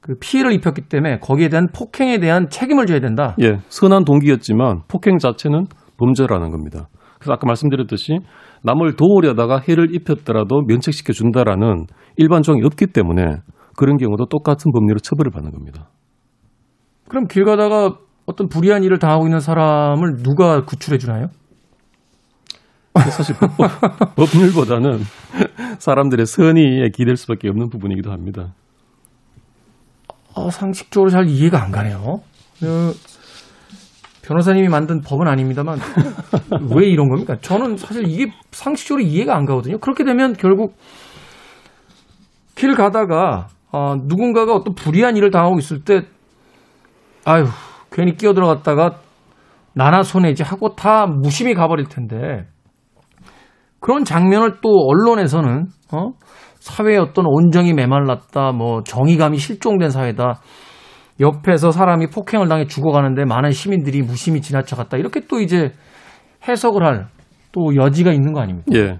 그 피해를 입혔기 때문에 거기에 대한 폭행에 대한 책임을 져야 된다. 예, 선한 동기였지만 폭행 자체는 범죄라는 겁니다. 그래서 아까 말씀드렸듯이 남을 도우려다가 해를 입혔더라도 면책시켜 준다라는 일반 조항이 없기 때문에 그런 경우도 똑같은 법리로 처벌을 받는 겁니다. 그럼 길 가다가 어떤 불의한 일을 당하고 있는 사람을 누가 구출해 주나요? 사실 법, 법률보다는 사람들의 선의에 기댈 수밖에 없는 부분이기도 합니다. 어, 상식적으로 잘 이해가 안 가네요. 그, 변호사님이 만든 법은 아닙니다만 왜 이런 겁니까? 저는 사실 이게 상식적으로 이해가 안 가거든요. 그렇게 되면 결국 길 가다가 어, 누군가가 어떤 불의한 일을 당하고 있을 때 아유 괜히 끼어 들어갔다가 나나 손해지 하고 다 무심히 가버릴 텐데 그런 장면을 또 언론에서는 어? 사회의 어떤 온정이 메말랐다, 뭐 정의감이 실종된 사회다. 옆에서 사람이 폭행을 당해 죽어가는데 많은 시민들이 무심히 지나쳐갔다. 이렇게 또 이제 해석을 할 또 여지가 있는 거 아닙니까? 예.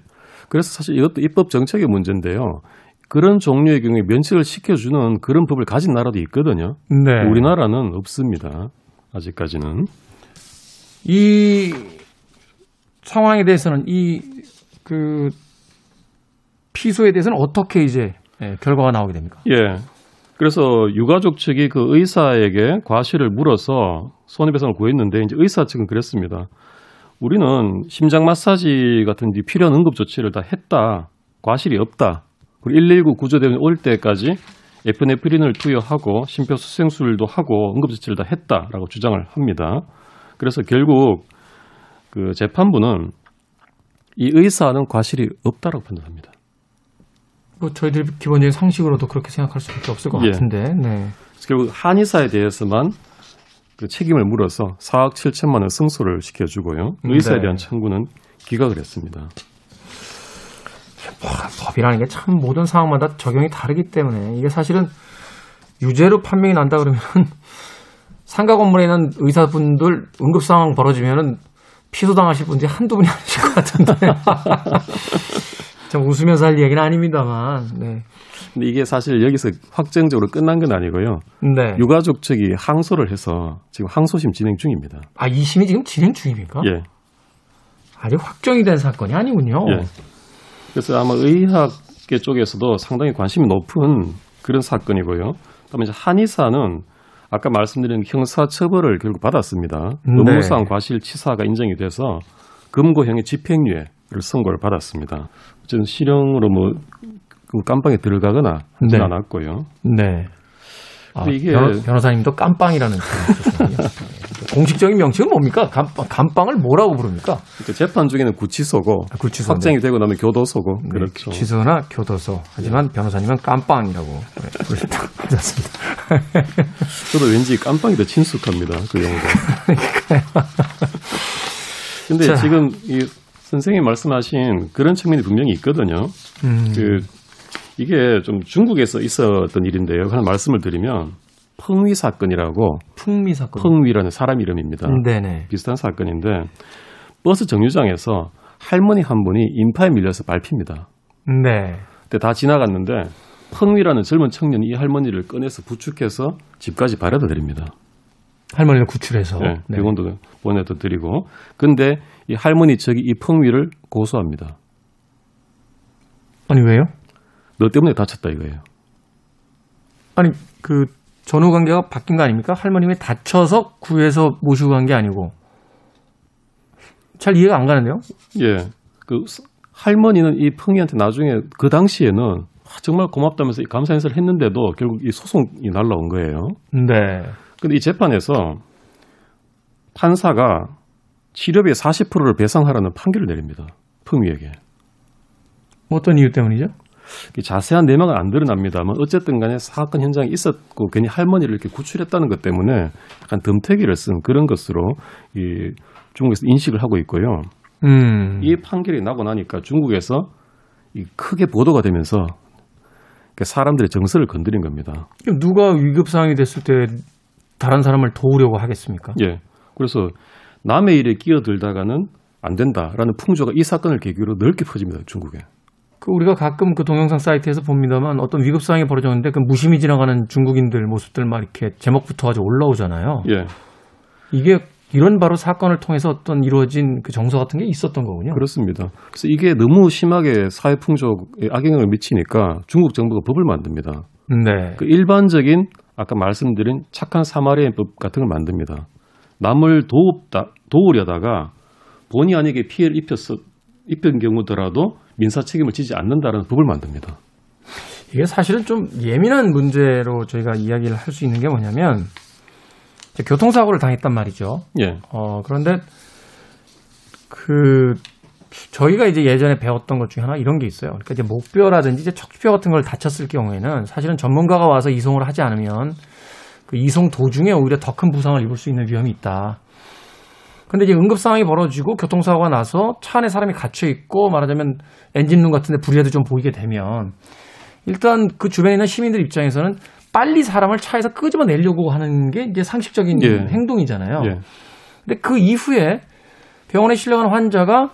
그래서 사실 이것도 입법 정책의 문제인데요. 그런 종류의 경우에 면책을 시켜주는 그런 법을 가진 나라도 있거든요. 네. 우리나라는 없습니다. 아직까지는. 이 상황에 대해서는 이 그 피소에 대해서는 어떻게 이제 예, 결과가 나오게 됩니까? 예. 그래서 유가족 측이 그 의사에게 과실을 물어서 손해배상을 구했는데 이제 의사 측은 그랬습니다. 우리는 심장 마사지 같은 이 필요한 응급 조치를 다 했다. 과실이 없다. 그리고 119 구조대원이 올 때까지 에프네프린을 투여하고 심폐소생술도 하고 응급 조치를 다 했다라고 주장을 합니다. 그래서 결국 그 재판부는 이 의사는 과실이 없다라고 판단합니다. 뭐 저희들 기본적인 상식으로도 그렇게 생각할 수밖에 없을 것 예. 같은데. 네. 결국 한의사에 대해서만 그 책임을 물어서 4억 7천만 원 승소를 시켜주고요. 의사에 네. 대한 청구는 기각을 했습니다. 법이라는 게 참 모든 상황마다 적용이 다르기 때문에 이게 사실은 유죄로 판명이 난다 그러면 상가 건물에 있는 의사분들 응급 상황 벌어지면은 피소당하실 분들이 한두 분이 아니실 것 같은데. 좀 웃으면서 할 얘기는 아닙니다만. 네. 근데 이게 사실 여기서 확정적으로 끝난 건 아니고요. 네. 유가족 측이 항소를 해서 지금 항소심 진행 중입니다. 아, 이 심이 지금 진행 중입니까? 예. 아직 확정이 된 사건이 아니군요. 예. 그래서 아마 의학계 쪽에서도 상당히 관심이 높은 그런 사건이고요. 그다음에 이제 한의사는 아까 말씀드린 형사 처벌을 결국 받았습니다. 네. 의무상 과실치사가 인정이 돼서 금고형의 집행유예를 선고를 받았습니다. 어쨌든 실형으로 뭐 깜빵에 들어가거나 하진 네. 않았고요. 네. 아, 이게- 변호, 변호사님도 깜빵이라는. 공식적인 명칭은 뭡니까? 감빵, 감빵을 뭐라고 부릅니까? 그러니까 재판 중에는 구치소고 아, 구치소. 확정이 되고 나면 교도소고 네, 그렇죠. 취소나 교도소. 하지만 변호사님은 깜빵이라고 하셨습니다. 저도 왠지 깜빵이 더 친숙합니다. 그 용어가. 근데 자. 지금 이 선생님이 말씀하신 그런 측면이 분명히 있거든요. 음, 그 이게 좀 중국에서 있었던 일인데요. 하나 말씀을 드리면 펑위 사건이라고 풍미 사건. 펑위라는 사람 이름입니다. 네네. 비슷한 사건인데 버스 정류장에서 할머니 한 분이 인파에 밀려서 밟힙니다. 네. 그때 다 지나갔는데 펑위라는 젊은 청년이 이 할머니를 꺼내서 부축해서 집까지 바래다 드립니다. 할머니를 구출해서. 네, 네. 병원도 보내다 드리고. 근데 이 할머니 측이 이 펑위를 고소합니다. 아니 왜요? 너 때문에 다쳤다 이거예요. 아니 그 전후 관계가 바뀐 거 아닙니까? 할머님이 다쳐서 구해서 모시고 간 게 아니고. 잘 이해가 안 가는데요? 예. 그 스- 할머니는 이 펑이한테 나중에 그 당시에는 아, 정말 고맙다면서 이 감사 인사를 했는데도 결국 이 소송이 날라온 거예요. 네. 근데 이 재판에서 판사가 치료비의 40%를 배상하라는 판결을 내립니다. 펑위에게. 뭐 어떤 이유 때문이죠? 이 자세한 내막은 안 드러납니다만 어쨌든 간에 사건 현장에 있었고 괜히 할머니를 이렇게 구출했다는 것 때문에 약간 덤태기를 쓴 그런 것으로 이 중국에서 인식을 하고 있고요. 음. 이 판결이 나고 나니까 중국에서 이 크게 보도가 되면서 그 사람들의 정서를 건드린 겁니다. 누가 위급 상황이 됐을 때 다른 사람을 도우려고 하겠습니까? 예. 그래서 남의 일에 끼어들다가는 안 된다라는 풍조가 이 사건을 계기로 넓게 퍼집니다. 중국에. 그 우리가 가끔 그 동영상 사이트에서 봅니다만 어떤 위급 상황이 벌어졌는데 그 무심히 지나가는 중국인들 모습들 막 이렇게 제목부터 가지고 올라오잖아요. 예. 이게 이런 바로 사건을 통해서 어떤 이루어진 그 정서 같은 게 있었던 거군요. 그렇습니다. 그래서 이게 너무 심하게 사회 풍조에 악영향을 미치니까 중국 정부가 법을 만듭니다. 네. 그 일반적인 아까 말씀드린 착한 사마리아인법 같은 걸 만듭니다. 남을 도우다, 도우려다가 본의 아니게 피해를 입혔어, 입힌 경우더라도 민사 책임을 지지 않는다라는 법을 만듭니다. 이게 사실은 좀 예민한 문제로 저희가 이야기를 할 수 있는 게 뭐냐면 교통사고를 당했단 말이죠. 예, 어, 그런데 그 저희가 이제 예전에 배웠던 것 중에 하나 이런 게 있어요. 그러니까 이제 목뼈라든지 이제 척추뼈 같은 걸 다쳤을 경우에는 사실은 전문가가 와서 이송을 하지 않으면 그 이송 도중에 오히려 더 큰 부상을 입을 수 있는 위험이 있다. 근데 이제 응급 상황이 벌어지고 교통사고가 나서 차 안에 사람이 갇혀 있고 말하자면 엔진룸 같은데 불이라도 좀 보이게 되면 일단 그 주변에 있는 시민들 입장에서는 빨리 사람을 차에서 끄집어내려고 하는 게 이제 상식적인 예. 행동이잖아요. 예, 근데 그 이후에 병원에 실려간 환자가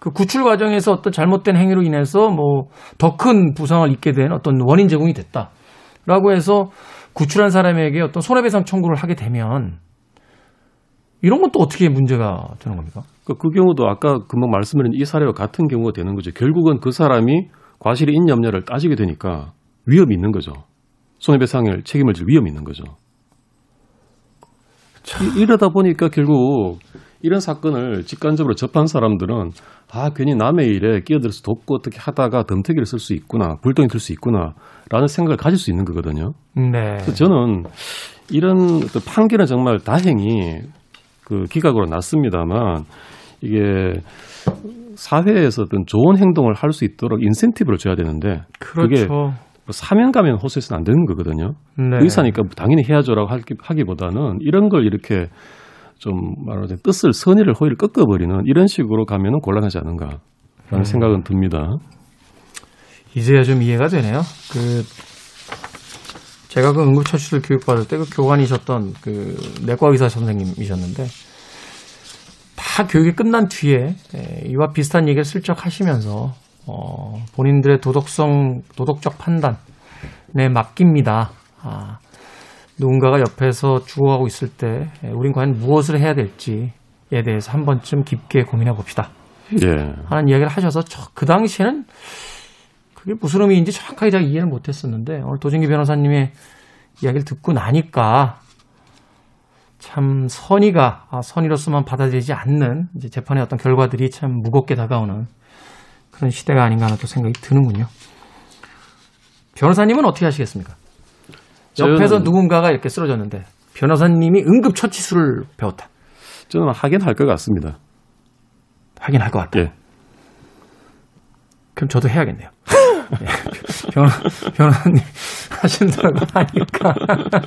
그 구출 과정에서 어떤 잘못된 행위로 인해서 뭐 더 큰 부상을 입게 된 어떤 원인 제공이 됐다라고 해서 구출한 사람에게 어떤 손해배상 청구를 하게 되면 이런 것도 어떻게 문제가 되는 겁니까? 그, 그 경우도 아까 금방 말씀드린 이 사례와 같은 경우가 되는 거죠. 결국은 그 사람이 과실이 있냐 없냐를 따지게 되니까 위험이 있는 거죠. 손해배상을 책임을 질 위험이 있는 거죠. 이- 이러다 보니까 결국 이런 사건을 직관적으로 접한 사람들은 아 괜히 남의 일에 끼어들어서 돕고 어떻게 하다가 덤태기를 쓸 수 있구나 불똥이 들수 있구나라는 생각을 가질 수 있는 거거든요. 네. 그래서 저는 이런 판결은 정말 다행히 그 기각으로 났습니다만 이게 사회에서 어떤 좋은 행동을 할 수 있도록 인센티브를 줘야 되는데 그게 그렇죠. 뭐 사면 가면 호소해서는 안 되는 거거든요. 네. 의사니까 당연히 해야죠라고 하기- 하기보다는 이런 걸 이렇게 좀 말하자면 뜻을 선의를 호의를 꺾어버리는 이런 식으로 가면은 곤란하지 않은가라는 음. 생각은 듭니다. 이제야 좀 이해가 되네요. 그 제가 그 응급처치술 교육받을 때 그 교관이셨던 그 내과 의사 선생님이셨는데 다 교육이 끝난 뒤에 에, 이와 비슷한 얘기를 슬쩍 하시면서 어, 본인들의 도덕성 도덕적 판단에 맡깁니다. 아, 누군가가 옆에서 죽어가고 있을 때 에, 우린 과연 무엇을 해야 될지에 대해서 한 번쯤 깊게 고민해 봅시다. 예. 하는 이야기를 하셔서 저- 그 당시에는 그게 무슨 의미인지 정확하게 제가 이해를 못했었는데 오늘 도진기 변호사님의 이야기를 듣고 나니까 참 선의가 아, 선의로서만 받아들이지 않는 이제 재판의 어떤 결과들이 참 무겁게 다가오는 그런 시대가 아닌가 하는 또 생각이 드는군요. 변호사님은 어떻게 하시겠습니까? 옆에서 누군가가 이렇게 쓰러졌는데 변호사님이 응급처치술을 배웠다. 저는 하긴 할 것 같습니다. 하긴 할 것 같다. 예. 그럼 저도 해야겠네요. 예, 변호, 변호사님 하신다고 하니까.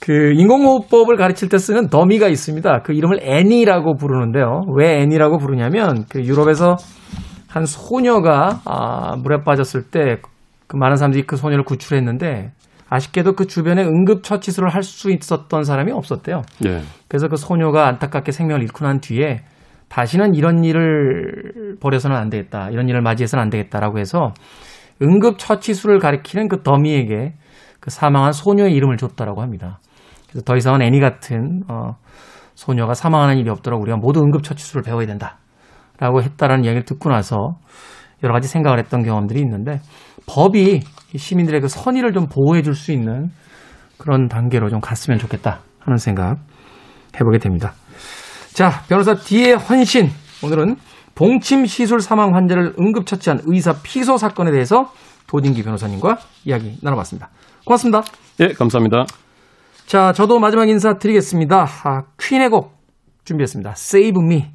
그 인공호흡법을 가르칠 때 쓰는 더미가 있습니다. 그 이름을 애니라고 부르는데요. 왜 애니라고 부르냐면 그 유럽에서 한 소녀가 아, 물에 빠졌을 때 그 많은 사람들이 그 소녀를 구출했는데 아쉽게도 그 주변에 응급처치술을 할 수 있었던 사람이 없었대요. 예. 그래서 그 소녀가 안타깝게 생명을 잃고 난 뒤에 다시는 이런 일을 벌여서는 안 되겠다. 이런 일을 맞이해서는 안 되겠다라고 해서 응급처치술을 가리키는 그 더미에게 그 사망한 소녀의 이름을 줬다라고 합니다. 그래서 더 이상은 애니 같은 어, 소녀가 사망하는 일이 없도록 우리가 모두 응급처치술을 배워야 된다라고 했다라는 이야기를 듣고 나서 여러 가지 생각을 했던 경험들이 있는데 법이 이 시민들의 그 선의를 좀 보호해 줄 수 있는 그런 단계로 좀 갔으면 좋겠다 하는 생각 해보게 됩니다. 자, 변호사 D의 헌신. 오늘은 봉침 시술 사망 환자를 응급처치한 의사 피소 사건에 대해서 도진기 변호사님과 이야기 나눠봤습니다. 고맙습니다. 예, 감사합니다. 자, 저도 마지막 인사 드리겠습니다. 아, 퀸의 곡 준비했습니다. Save Me.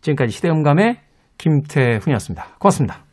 지금까지 시대음감의 김태훈이었습니다. 고맙습니다.